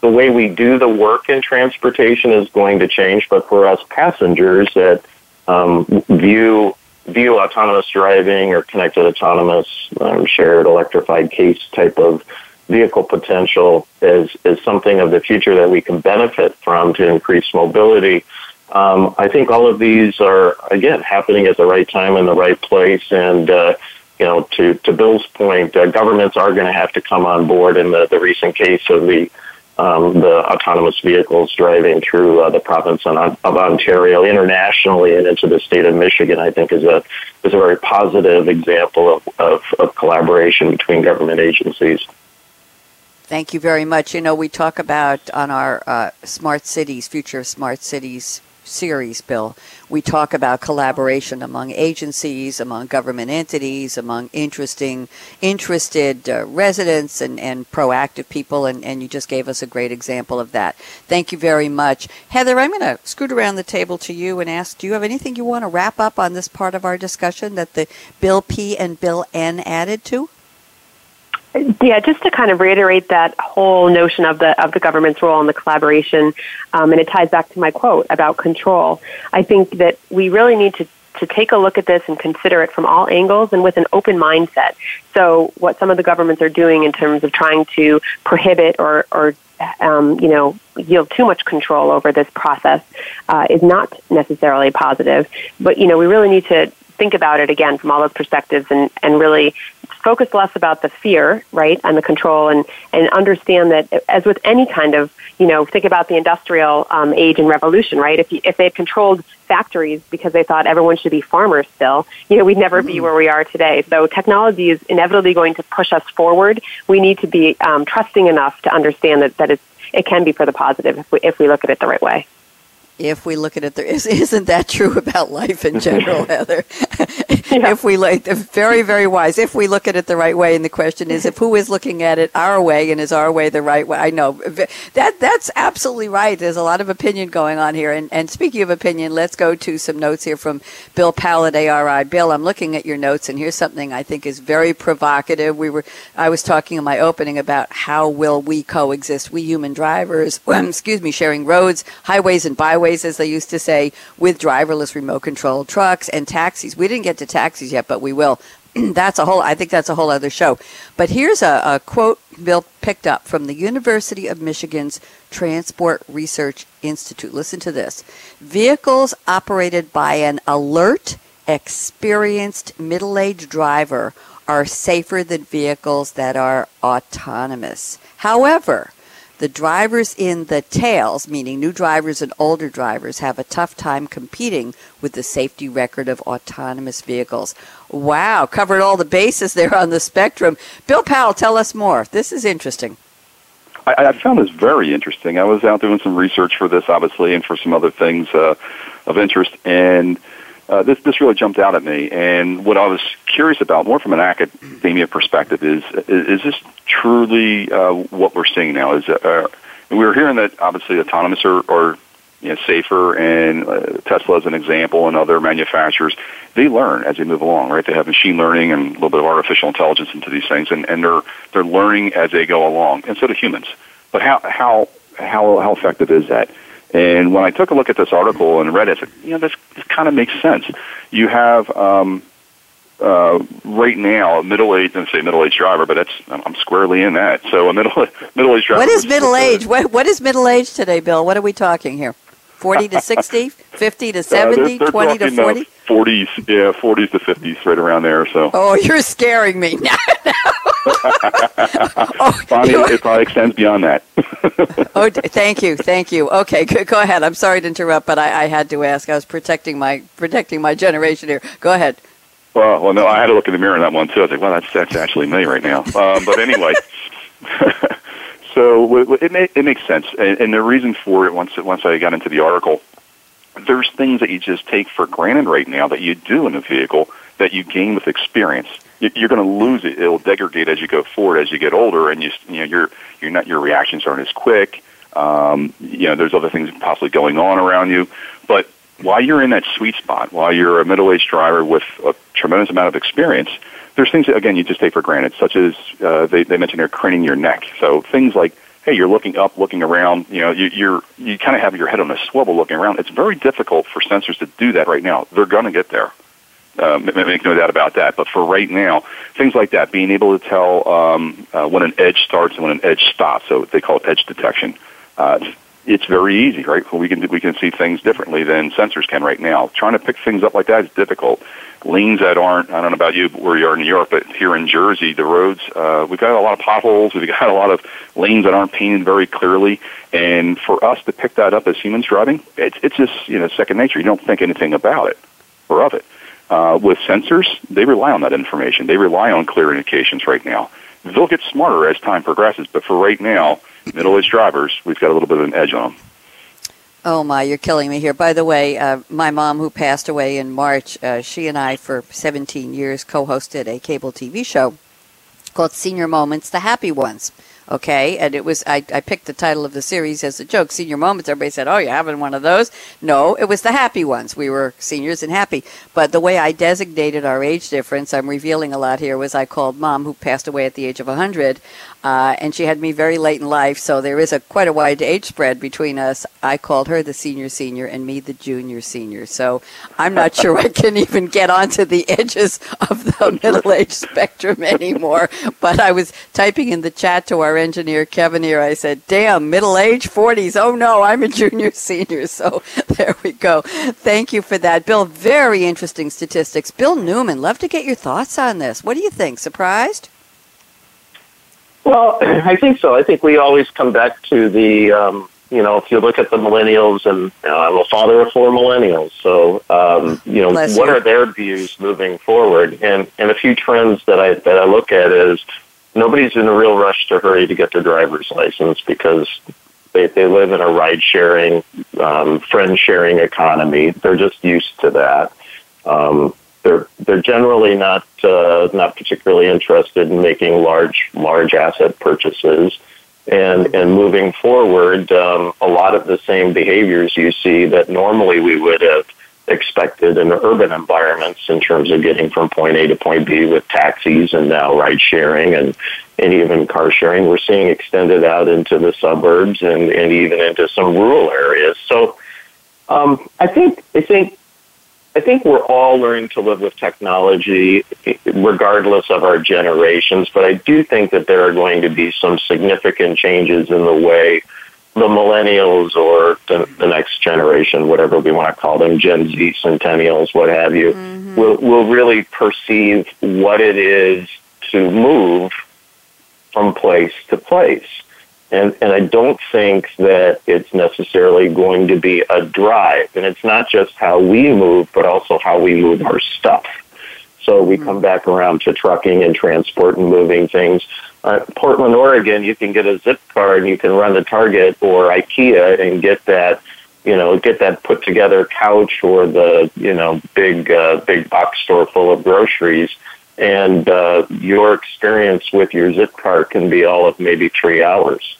the way we do the work in transportation is going to change, but for us passengers that um, view view autonomous driving or connected autonomous um, shared electrified case type of vehicle potential is, as something of the future that we can benefit from to increase mobility. Um, I think all of these are, again, happening at the right time in the right place. And, uh, you know, to, to Bill's point, uh, governments are going to have to come on board in the, the recent case of the um, the autonomous vehicles driving through uh, the province of Ontario internationally and into the state of Michigan, I think is a is a very positive example of, of, of collaboration between government agencies. Thank you very much. You know, we talk about on our uh, Smart Cities, Future Smart Cities series, Bill, we talk about collaboration among agencies, among government entities, among interesting, interested uh, residents and, and proactive people, and, and you just gave us a great example of that. Thank you very much. Heather, I'm going to scoot around the table to you and ask, do you have anything you want to wrap up on this part of our discussion that the Bill P and Bill N added to? Yeah, just to kind of reiterate that whole notion of the of the government's role in the collaboration, um, and it ties back to my quote about control. I think that we really need to to take a look at this and consider it from all angles and with an open mindset. So, what some of the governments are doing in terms of trying to prohibit or, or um, you know, yield too much control over this process uh, is not necessarily positive. But you know, we really need to think about it again from all those perspectives and, and really focus less about the fear, right, and the control, and and understand that as with any kind of, you know, think about the industrial um, age and revolution, right? If you, if they had controlled factories because they thought everyone should be farmers still, you know, we'd never mm-hmm. be where we are today. So technology is inevitably going to push us forward. We need to be um, trusting enough to understand that that it's, it can be for the positive if we if we look at it the right way if we look at it, there is, isn't that true about life in general, Heather? yeah. If we like, very, very wise. If we look at it the right way, and the question is, if who is looking at it our way, and is our way the right way? I know that that's absolutely right. There's a lot of opinion going on here. And, and speaking of opinion, let's go to some notes here from Bill Powell at ARI. Bill, I'm looking at your notes, and here's something I think is very provocative. We were, I was talking in my opening about how will we coexist, we human drivers, excuse me, sharing roads, highways, and byways as they used to say, with driverless remote control trucks and taxis. We didn't get to taxis yet, but we will. that's a whole, I think that's a whole other show. But here's a, a quote Bill picked up from the University of Michigan's Transport Research Institute. Listen to this. Vehicles operated by an alert, experienced middle aged driver are safer than vehicles that are autonomous. However, the drivers in the tails, meaning new drivers and older drivers, have a tough time competing with the safety record of autonomous vehicles. Wow, covered all the bases there on the spectrum. Bill Powell, tell us more. This is interesting. I, I found this very interesting. I was out doing some research for this, obviously, and for some other things uh, of interest, and uh, this this really jumped out at me. And what I was curious about, more from an academia perspective, is is, is this truly uh, what we're seeing now? Is uh, we're hearing that obviously autonomous are, are you know, safer, and uh, Tesla, as an example, and other manufacturers, they learn as they move along, right? They have machine learning and a little bit of artificial intelligence into these things, and, and they're they're learning as they go along, and so do humans. But how how how how effective is that? And when I took a look at this article and read it, I said, you know, this, this kind of makes sense. You have um, uh, right now a middle-aged, and say middle-aged driver, but that's I'm squarely in that. So a middle middle-aged driver. What is middle age? What what is middle age today, Bill? What are we talking here? 40 to 60, 50 to 70, uh, they're, they're 20 to 40? 40s, yeah, 40s to 50s, right around there. So. Oh, you're scaring me now. oh, Bonnie, it probably extends beyond that. oh, thank you, thank you. Okay, go, go ahead. I'm sorry to interrupt, but I, I, had to ask. I was protecting my protecting my generation here. Go ahead. Well, well, no, I had to look in the mirror on that one too. I was like, well, that's that's actually me right now. Um, but anyway. So it, may, it makes sense, and, and the reason for it once once I got into the article, there's things that you just take for granted right now that you do in a vehicle that you gain with experience you're going to lose it. It'll degrade as you go forward, as you get older, and you you know your you're not your reactions aren't as quick. Um, you know, there's other things possibly going on around you, but while you're in that sweet spot, while you're a middle-aged driver with a tremendous amount of experience, there's things that again you just take for granted, such as uh, they they mentioned they're craning your neck. So things like hey, you're looking up, looking around. You know, you, you're you kind of have your head on a swivel, looking around. It's very difficult for sensors to do that right now. They're going to get there. Uh, make no doubt about that. But for right now, things like that, being able to tell um, uh, when an edge starts and when an edge stops, so they call it edge detection. Uh, it's very easy, right? We can we can see things differently than sensors can right now. Trying to pick things up like that is difficult. Lanes that aren't I don't know about you where you are in New York, but here in Jersey, the roads uh, got a lot of potholes. We've got a lot of lanes that aren't painted very clearly, and for us to pick that up as humans driving, it's it's just you know second nature. You don't think anything about it or of it. Uh, with sensors, they rely on that information. They rely on clear indications right now. They'll get smarter as time progresses, but for right now, middle-aged drivers, we've got a little bit of an edge on them. Oh my, you're killing me here. By the way, uh, my mom, who passed away in March, uh, she and I, for 17 years, co-hosted a cable TV show called Senior Moments, the Happy Ones okay? And it was I, I picked the title of the series as a joke, Senior Moments. Everybody said, "Oh, you're having one of those?" No, it was the happy ones. We were seniors and happy. But the way I designated our age difference, I'm revealing a lot here, was I called Mom, who passed away at the age of 100, uh, and she had me very late in life, so there is a quite a wide age spread between us. I called her the senior senior and me the junior senior. So I'm not sure I can even get onto the edges of the middle age spectrum anymore. But I was typing in the chat to our engineer Kevin here. I said, "Damn, middle age, 40s. Oh no, I'm a junior senior." So there we go. Thank you for that, Bill. Very interesting statistics. Bill Newman, love to get your thoughts on this. What do you think? Surprised? Well, I think so. I think we always come back to the, um, you know, if you look at the millennials, and you know, I'm a father of four millennials, so um, you know, Bless what you. are their views moving forward? And and a few trends that I that I look at is nobody's in a real rush to hurry to get their driver's license because they they live in a ride sharing, um, friend sharing economy. They're just used to that. Um, they're they're generally not uh, not particularly interested in making large large asset purchases, and and moving forward, um, a lot of the same behaviors you see that normally we would have expected in urban environments in terms of getting from point A to point B with taxis and now ride sharing and and even car sharing. We're seeing extended out into the suburbs and, and even into some rural areas. So um, I think I think I think we're all learning to live with technology regardless of our generations, but I do think that there are going to be some significant changes in the way the millennials or the, the next generation, whatever we want to call them, Gen Z, Centennials, what have you, mm-hmm. will will really perceive what it is to move from place to place. And, and I don't think that it's necessarily going to be a drive. And it's not just how we move, but also how we move our stuff. So we mm-hmm. come back around to trucking and transport and moving things. Uh, Portland, Oregon, you can get a Zipcar and you can run to Target or IKEA and get that, you know, get that put together couch or the, you know, big, uh, big box store full of groceries. And uh, your experience with your Zipcar can be all of maybe three hours.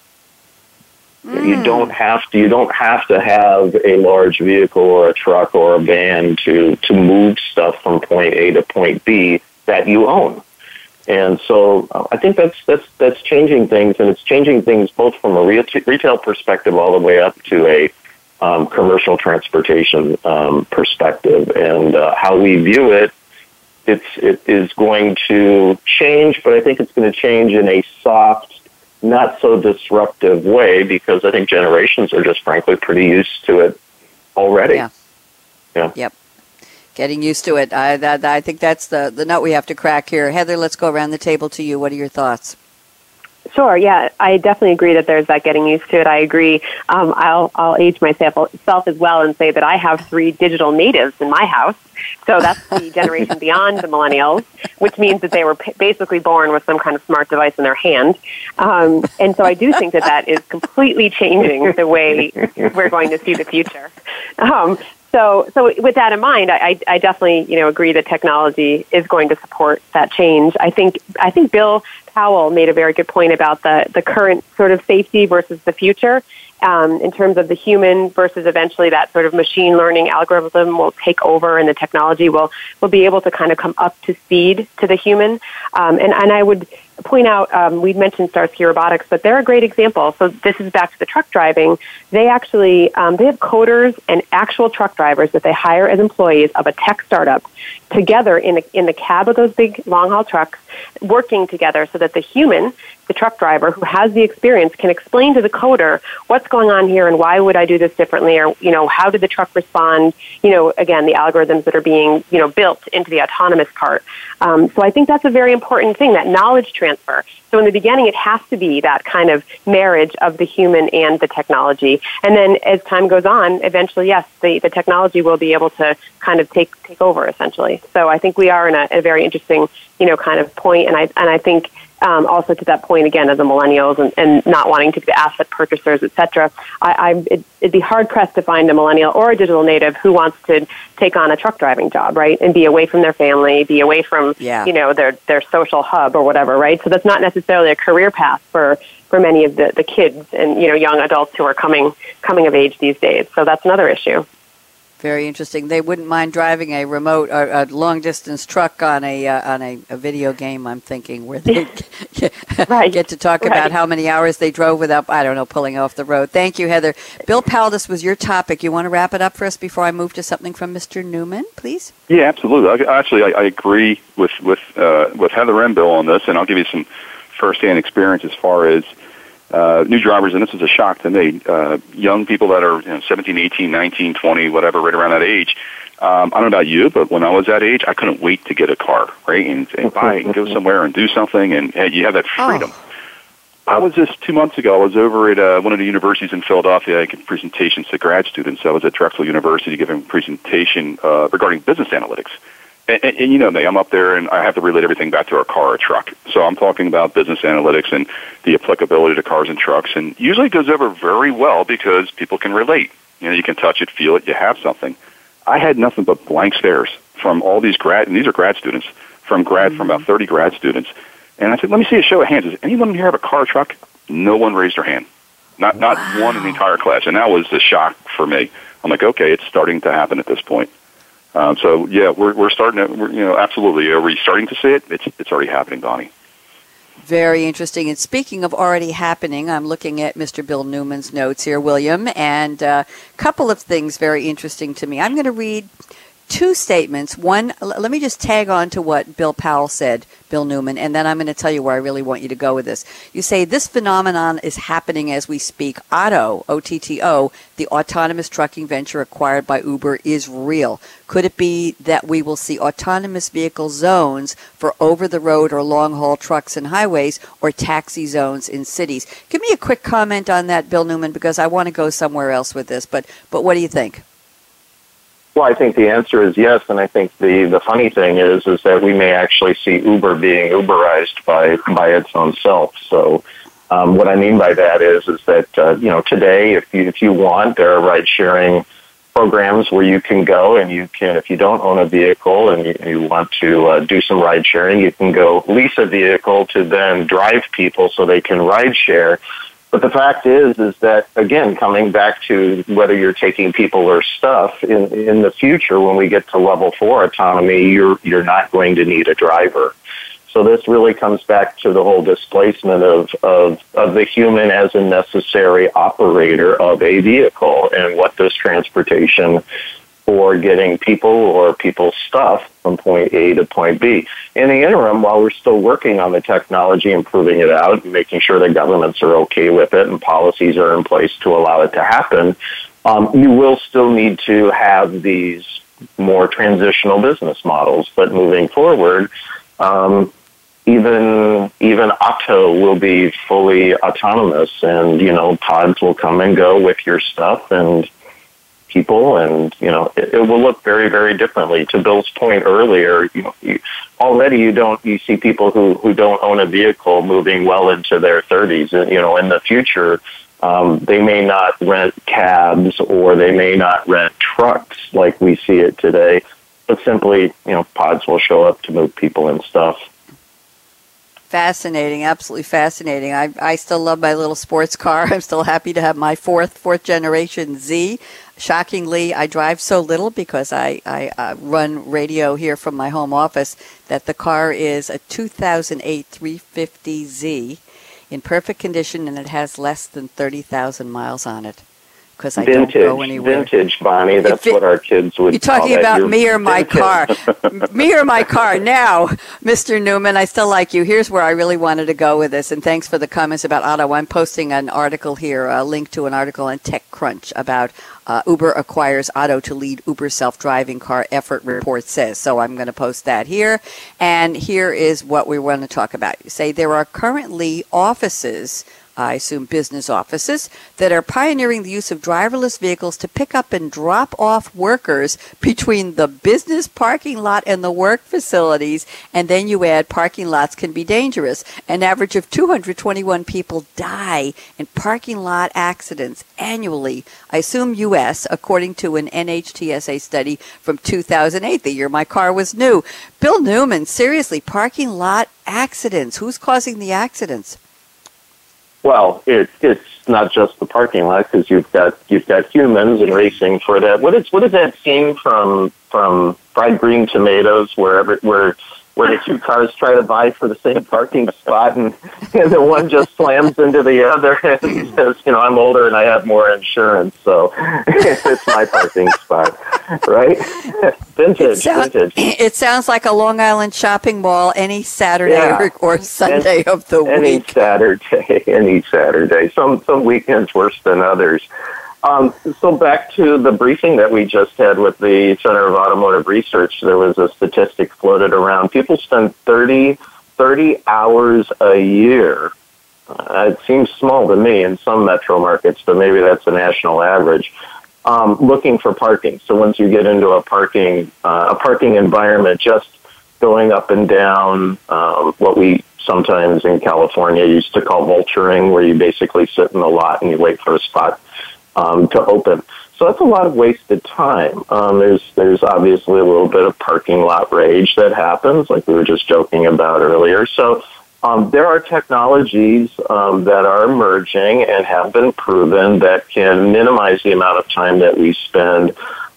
Mm. You don't have to. You don't have to have a large vehicle or a truck or a van to to move stuff from point A to point B that you own. And so uh, I think that's that's that's changing things, and it's changing things both from a retail perspective all the way up to a um, commercial transportation um, perspective, and uh, how we view it. It's it is going to change, but I think it's going to change in a soft, not so disruptive way because I think generations are just frankly pretty used to it already. Yeah. Yeah. Yep getting used to it. I, that, I think that's the, the nut we have to crack here. Heather, let's go around the table to you. What are your thoughts? Sure. Yeah, I definitely agree that there's that getting used to it. I agree. Um, I'll I'll age myself self as well and say that I have three digital natives in my house. So that's the generation beyond the millennials, which means that they were p- basically born with some kind of smart device in their hand. Um, and so I do think that that is completely changing the way we're going to see the future. Um, so, so with that in mind, I, I definitely, you know, agree that technology is going to support that change. I think, I think Bill Powell made a very good point about the, the current sort of safety versus the future. Um, in terms of the human versus eventually that sort of machine learning algorithm will take over and the technology will, will be able to kind of come up to speed to the human. Um, and, and I would point out, um, we mentioned Starsky Robotics, but they're a great example. So this is back to the truck driving. They actually um, they have coders and actual truck drivers that they hire as employees of a tech startup together in the, in the cab of those big long haul trucks, working together so that the human the truck driver who has the experience can explain to the coder what's going on here and why would I do this differently or you know how did the truck respond you know again the algorithms that are being you know built into the autonomous part um, so I think that's a very important thing that knowledge transfer. So in the beginning it has to be that kind of marriage of the human and the technology. And then as time goes on eventually yes the, the technology will be able to kind of take take over essentially so I think we are in a, a very interesting you know kind of point and I and I think um, also to that point again of the millennials and, and not wanting to be asset purchasers, et cetera, I, I, it, it'd be hard pressed to find a millennial or a digital native who wants to take on a truck driving job, right, and be away from their family, be away from yeah. you know their their social hub or whatever, right? So that's not necessarily a career path for for many of the, the kids and you know young adults who are coming coming of age these days. So that's another issue. Very interesting. They wouldn't mind driving a remote, or a long distance truck on a uh, on a, a, video game. I'm thinking where they get, right. get to talk right. about how many hours they drove without, I don't know, pulling off the road. Thank you, Heather. Bill Powell, this was your topic. You want to wrap it up for us before I move to something from Mr. Newman, please? Yeah, absolutely. I, actually, I, I, agree with with uh, with Heather and Bill on this, and I'll give you some firsthand experience as far as uh, new drivers, and this is a shock to me, uh, young people that are you know, 17, 18, 19, 20, whatever, right around that age. Um, I don't know about you, but when I was that age, I couldn't wait to get a car, right, and, and buy and go somewhere and do something, and, and you have that freedom. Oh. I was just two months ago. I was over at uh, one of the universities in Philadelphia. I gave presentations to grad students. I was at Drexel University giving a presentation uh, regarding business analytics. And, and, and you know me, I'm up there and I have to relate everything back to our car or truck. So I'm talking about business analytics and the applicability to cars and trucks. And usually it goes over very well because people can relate. You know, you can touch it, feel it, you have something. I had nothing but blank stares from all these grad, and these are grad students, from grad, mm-hmm. from about 30 grad students. And I said, let me see a show of hands. Does anyone here have a car or truck? No one raised their hand. Not, wow. not one in the entire class. And that was a shock for me. I'm like, okay, it's starting to happen at this point. Um, so yeah, we're we're starting to we're, you know absolutely. Are we starting to see it? It's it's already happening, Bonnie. Very interesting. And speaking of already happening, I'm looking at Mr. Bill Newman's notes here, William, and a uh, couple of things very interesting to me. I'm going to read two statements. One, let me just tag on to what Bill Powell said, Bill Newman, and then I'm going to tell you where I really want you to go with this. You say this phenomenon is happening as we speak. Otto, O T T O, the autonomous trucking venture acquired by Uber, is real. Could it be that we will see autonomous vehicle zones for over the road or long haul trucks and highways or taxi zones in cities? Give me a quick comment on that, Bill Newman, because I want to go somewhere else with this. But, but what do you think? Well, I think the answer is yes, and I think the, the funny thing is is that we may actually see Uber being Uberized by by its own self. So, um, what I mean by that is is that uh, you know today, if you if you want, there are ride sharing programs where you can go and you can, if you don't own a vehicle and you, you want to uh, do some ride sharing, you can go lease a vehicle to then drive people so they can ride share but the fact is, is that again, coming back to whether you're taking people or stuff in in the future, when we get to level four autonomy, you're you're not going to need a driver. So this really comes back to the whole displacement of, of, of the human as a necessary operator of a vehicle and what this transportation for getting people or people's stuff from point A to point B. In the interim, while we're still working on the technology, improving it out, and making sure that governments are okay with it and policies are in place to allow it to happen, um, you will still need to have these more transitional business models. But moving forward, um, even even Otto will be fully autonomous, and you know pods will come and go with your stuff, and people and you know it, it, will look very very differently to bill's point earlier you know you, already you don't you see people who who don't own a vehicle moving well into their 30s and you know in the future um, they may not rent cabs or they may not rent trucks like we see it today but simply you know pods will show up to move people and stuff Fascinating, absolutely fascinating. I, I still love my little sports car. I'm still happy to have my fourth fourth generation Z. Shockingly, I drive so little because I, I uh, run radio here from my home office that the car is a 2008 350Z in perfect condition and it has less than 30,000 miles on it because I vintage, don't go anywhere. Vintage, Bonnie. That's it, what our kids would. Be. You're talking about me or my car. me or my car. Now, Mr. Newman, I still like you. Here's where I really wanted to go with this, and thanks for the comments about Otto. I'm posting an article here, a link to an article on TechCrunch about uh, Uber acquires Otto to lead Uber self-driving car effort. Report says so. I'm going to post that here, and here is what we want to talk about. You say there are currently offices I assume business offices, that are pioneering the use of driverless vehicles to pick up and drop off workers between the business parking lot and the work facilities. And then you add parking lots can be dangerous. An average of 221 people die in parking lot accidents annually. I assume U.S., according to an NHTSA study from 2008, the year my car was new. Bill Newman, seriously, parking lot accidents. Who's causing the accidents? Well, it, it's not just the parking lot because you've got you've got humans and racing for that. What is what is that scene from from fried green tomatoes wherever where where the two cars try to vie for the same parking spot, and, and the one just slams into the other and says, "You know, I'm older and I have more insurance, so it's my parking spot." Right? vintage, it vintage. It sounds like a Long Island shopping mall any Saturday yeah. or, or, Sunday and, of the week. Any Saturday, any Saturday. Some some weekends worse than others. Um, so back to the briefing that we just had with the Center of Automotive Research, there was a statistic floated around. People spend 30, 30 hours a year. Uh, it seems small to me in some metro markets, but maybe that's a national average. Um, looking for parking. So once you get into a parking uh, a parking environment, just going up and down um, what we sometimes in California used to call vulturing, where you basically sit in the lot and you wait for a spot um, to open. So that's a lot of wasted time. Um, there's there's obviously a little bit of parking lot rage that happens, like we were just joking about earlier. So um, there are technologies um, that are emerging and have been proven that can minimize the amount of time that we spend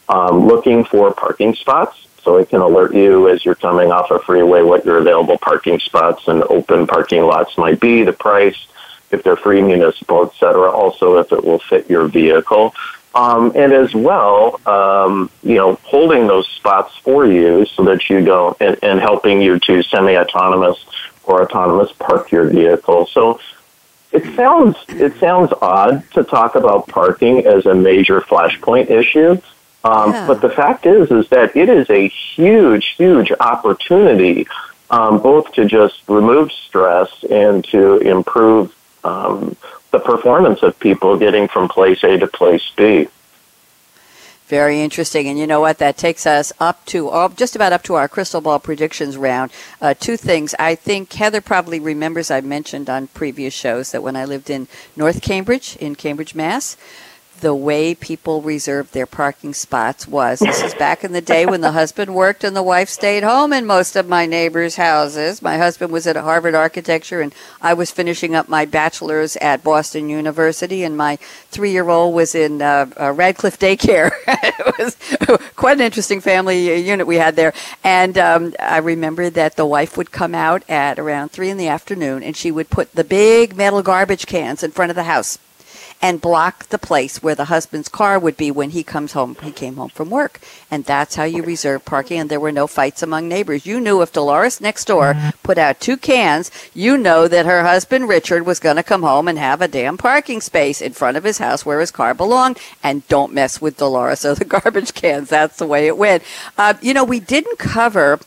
um, looking for parking spots. So it can alert you as you're coming off a freeway what your available parking spots and open parking lots might be, the price, if they're free municipal, et cetera. Also, if it will fit your vehicle. Um, and as well, um, you know, holding those spots for you so that you don't, and, and helping you to semi-autonomous or autonomous park your vehicle. So it sounds it sounds odd to talk about parking as a major flashpoint issue, um, yeah. but the fact is is that it is a huge, huge opportunity, um, both to just remove stress and to improve um, the performance of people getting from place A to place B. Very interesting. And you know what? That takes us up to uh, just about up to our crystal ball predictions round. Uh, two things. I think Heather probably remembers I mentioned on previous shows that when I lived in North Cambridge, in Cambridge, Mass., the way people reserved their parking spots was. This is back in the day when the husband worked and the wife stayed home in most of my neighbors' houses. My husband was at Harvard Architecture and I was finishing up my bachelor's at Boston University and my three-year-old was in uh, uh, Radcliffe Daycare. it was quite an interesting family unit we had there. And um, I remember that the wife would come out at around three in the afternoon and she would put the big metal garbage cans in front of the house and block the place where the husband's car would be when he comes home. He came home from work, and that's how you reserve parking. And there were no fights among neighbors. You knew if Dolores next door put out two cans, you know that her husband Richard was going to come home and have a damn parking space in front of his house where his car belonged. And don't mess with Dolores or the garbage cans. That's the way it went. Uh, you know, we didn't cover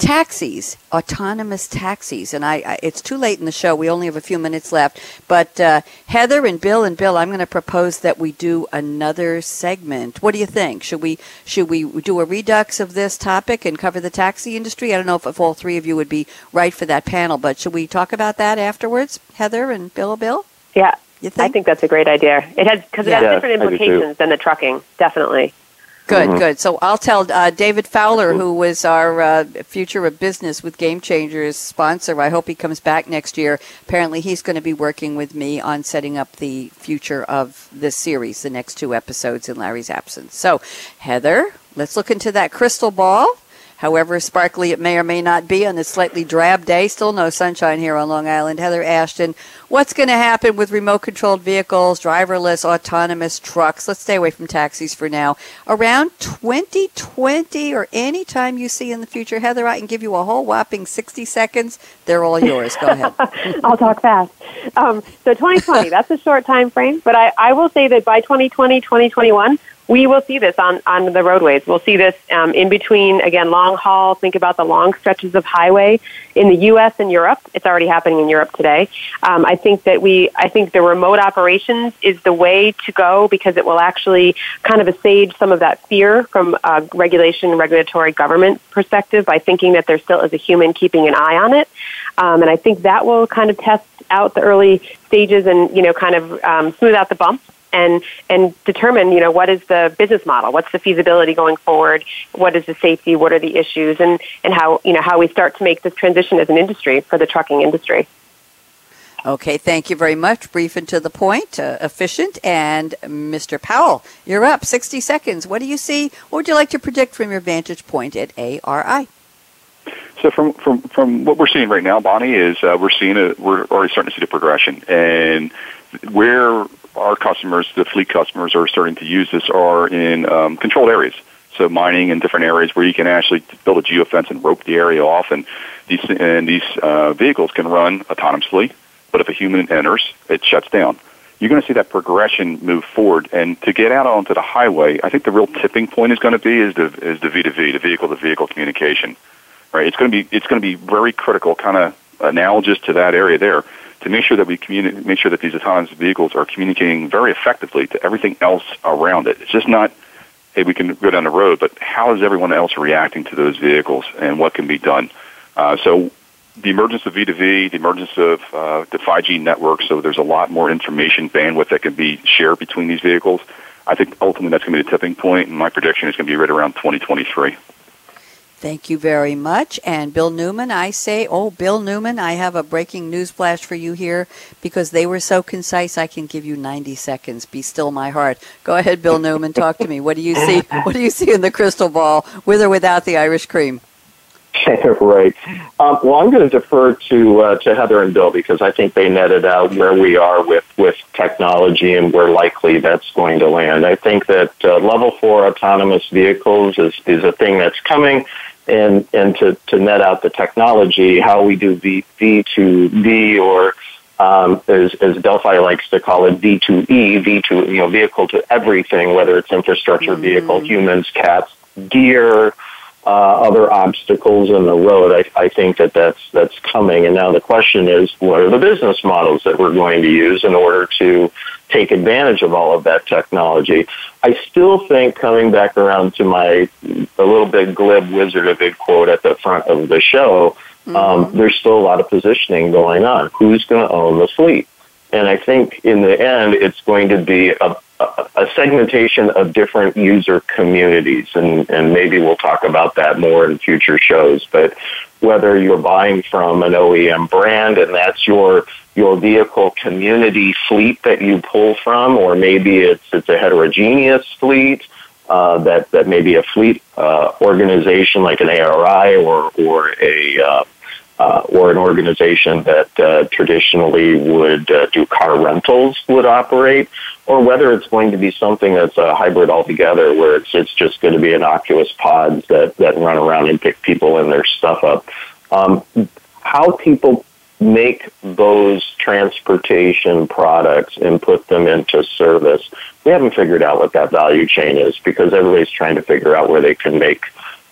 taxis, autonomous taxis, and I, I, it's too late in the show. We only have a few minutes left. But uh, Heather and Bill and Bill, I'm going to propose that we do another segment. What do you think? Should we should we do a redux of this topic and cover the taxi industry? I don't know if, if all three of you would be right for that panel, but should we talk about that afterwards, Heather and Bill? Bill? Yeah, you think? I think that's a great idea. It has because it yeah. has different implications than the trucking. Definitely. Good, mm-hmm. good. So I'll tell uh, David Fowler, who was our uh, Future of Business with Game Changers sponsor. I hope he comes back next year. Apparently, he's going to be working with me on setting up the future of this series, the next two episodes in Larry's absence. So, Heather, let's look into that crystal ball however sparkly it may or may not be on this slightly drab day. Still no sunshine here on Long Island. Heather Ashton, what's going to happen with remote controlled vehicles, driverless, autonomous trucks? Let's stay away from taxis for now. Around 2020 or any time you see in the future, Heather, I can give you a whole whopping 60 seconds. They're all yours. Go ahead. I'll talk fast. Um, so 2020, that's a short time frame, but I, I will say that by 2020, 2021, we will see this on, on the roadways. We'll see this um, in between, again, long haul. Think about the long stretches of highway in the U.S. and Europe. It's already happening in Europe today. Um, I think that we, I think the remote operations is the way to go because it will actually kind of assuage some of that fear from a regulation, regulatory government perspective by thinking that there still is a human keeping an eye on it. Um, and I think that will kind of test out the early stages and, you know, kind of um, smooth out the bumps and and determine you know what is the business model what's the feasibility going forward what is the safety what are the issues and and how you know how we start to make this transition as an industry for the trucking industry Okay, thank you very much. Brief and to the point, uh, efficient. And Mr. Powell, you're up. 60 seconds. What do you see? What would you like to predict from your vantage point at ARI? So from from from what we're seeing right now, Bonnie, is uh, we're seeing a we're already starting to see the progression, and where our customers, the fleet customers, are starting to use this are in um, controlled areas. So mining in different areas where you can actually build a geofence and rope the area off, and these and these uh, vehicles can run autonomously. But if a human enters, it shuts down. You're going to see that progression move forward, and to get out onto the highway, I think the real tipping point is going to be is the is the V2V, the vehicle to vehicle communication. Right? It's going to be it's going to be very critical, kind of analogous to that area there to make sure that we communi- make sure that these autonomous vehicles are communicating very effectively to everything else around it. It's just not, hey, we can go down the road, but how is everyone else reacting to those vehicles and what can be done? Uh, so the emergence of V2V, the emergence of uh, the 5G network, so there's a lot more information bandwidth that can be shared between these vehicles. I think ultimately that's going to be the tipping point, and my prediction is going to be right around 2023. Thank you very much. And Bill Newman, I say, oh, Bill Newman, I have a breaking news flash for you here because they were so concise. I can give you 90 seconds. Be still my heart. Go ahead, Bill Newman. Talk to me. What do you see? What do you see in the crystal ball, with or without the Irish cream? right. Um, well, I'm going to defer to uh, to Heather and Bill because I think they netted out where we are with with technology and where likely that's going to land. I think that uh, level four autonomous vehicles is is a thing that's coming. And, and to, to net out the technology, how we do V, V2V or um, as, as Delphi likes to call it, V2E, V2, you know, vehicle to everything, whether it's infrastructure, mm-hmm. vehicle, humans, cats, gear, uh, other obstacles in the road. I, I think that that's that's coming. And now the question is, what are the business models that we're going to use in order to take advantage of all of that technology? I still think coming back around to my a little bit glib Wizard of Id quote at the front of the show. Um, mm-hmm. Um, there's still a lot of positioning going on. Who's going to own the fleet? And I think in the end, it's going to be a, a segmentation of different user communities, and, and maybe we'll talk about that more in future shows. But whether you're buying from an OEM brand and that's your your vehicle community fleet that you pull from, or maybe it's it's a heterogeneous fleet uh, that that may be a fleet uh, organization like an ARI or or a uh, uh, or an organization that uh, traditionally would uh, do car rentals would operate, or whether it's going to be something that's a hybrid altogether, where it's it's just going to be innocuous pods that that run around and pick people and their stuff up. Um, how people make those transportation products and put them into service, we haven't figured out what that value chain is because everybody's trying to figure out where they can make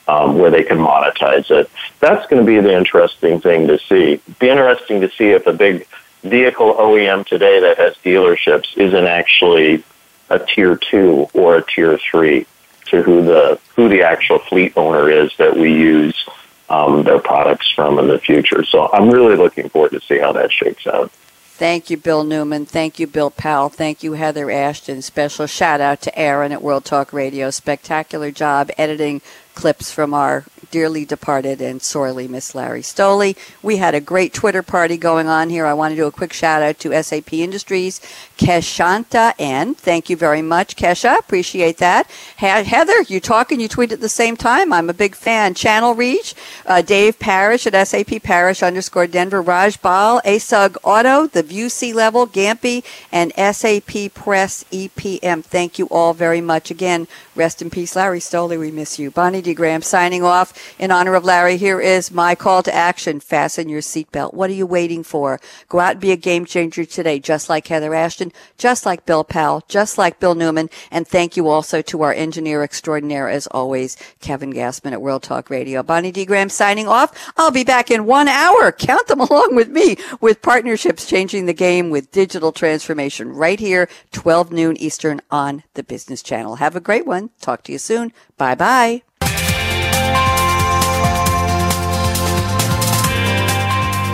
um, where they can monetize it. That's going to be the interesting thing to see. Be interesting to see if a big vehicle OEM today that has dealerships isn't actually a tier two or a tier three to who the who the actual fleet owner is that we use um, their products from in the future. So I'm really looking forward to see how that shakes out. Thank you, Bill Newman. Thank you, Bill Powell. Thank you, Heather Ashton. Special shout out to Aaron at World Talk Radio. Spectacular job editing clips from our dearly departed and sorely missed Larry Stoley. We had a great Twitter party going on here. I want to do a quick shout out to SAP Industries, Keshanta N. Thank you very much, Kesha. Appreciate that. Heather, you talk and you tweet at the same time. I'm a big fan. Channel Reach, uh, Dave Parrish at SAP Parrish underscore Denver, Raj Bal, ASUG Auto, The View C Level, Gampy, and SAP Press EPM. Thank you all very much. Again, rest in peace, Larry Stoley. We miss you. Bonnie D. Graham signing off. In honor of Larry, here is my call to action. Fasten your seatbelt. What are you waiting for? Go out and be a game changer today, just like Heather Ashton, just like Bill Powell, just like Bill Newman. And thank you also to our engineer extraordinaire, as always, Kevin Gassman at World Talk Radio. Bonnie D. Graham signing off. I'll be back in one hour. Count them along with me with partnerships changing the game with digital transformation right here, 12 noon Eastern on the Business Channel. Have a great one. Talk to you soon. Bye bye.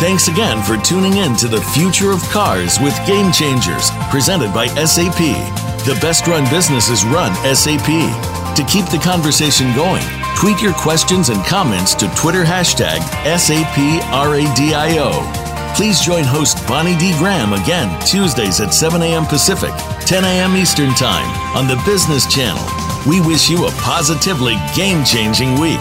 Thanks again for tuning in to the Future of Cars with Game Changers, presented by SAP. The best run businesses run SAP. To keep the conversation going, tweet your questions and comments to Twitter hashtag SAPRADIO. Please join host Bonnie D. Graham again Tuesdays at 7 a.m. Pacific, 10 a.m. Eastern Time on the Business Channel. We wish you a positively game changing week.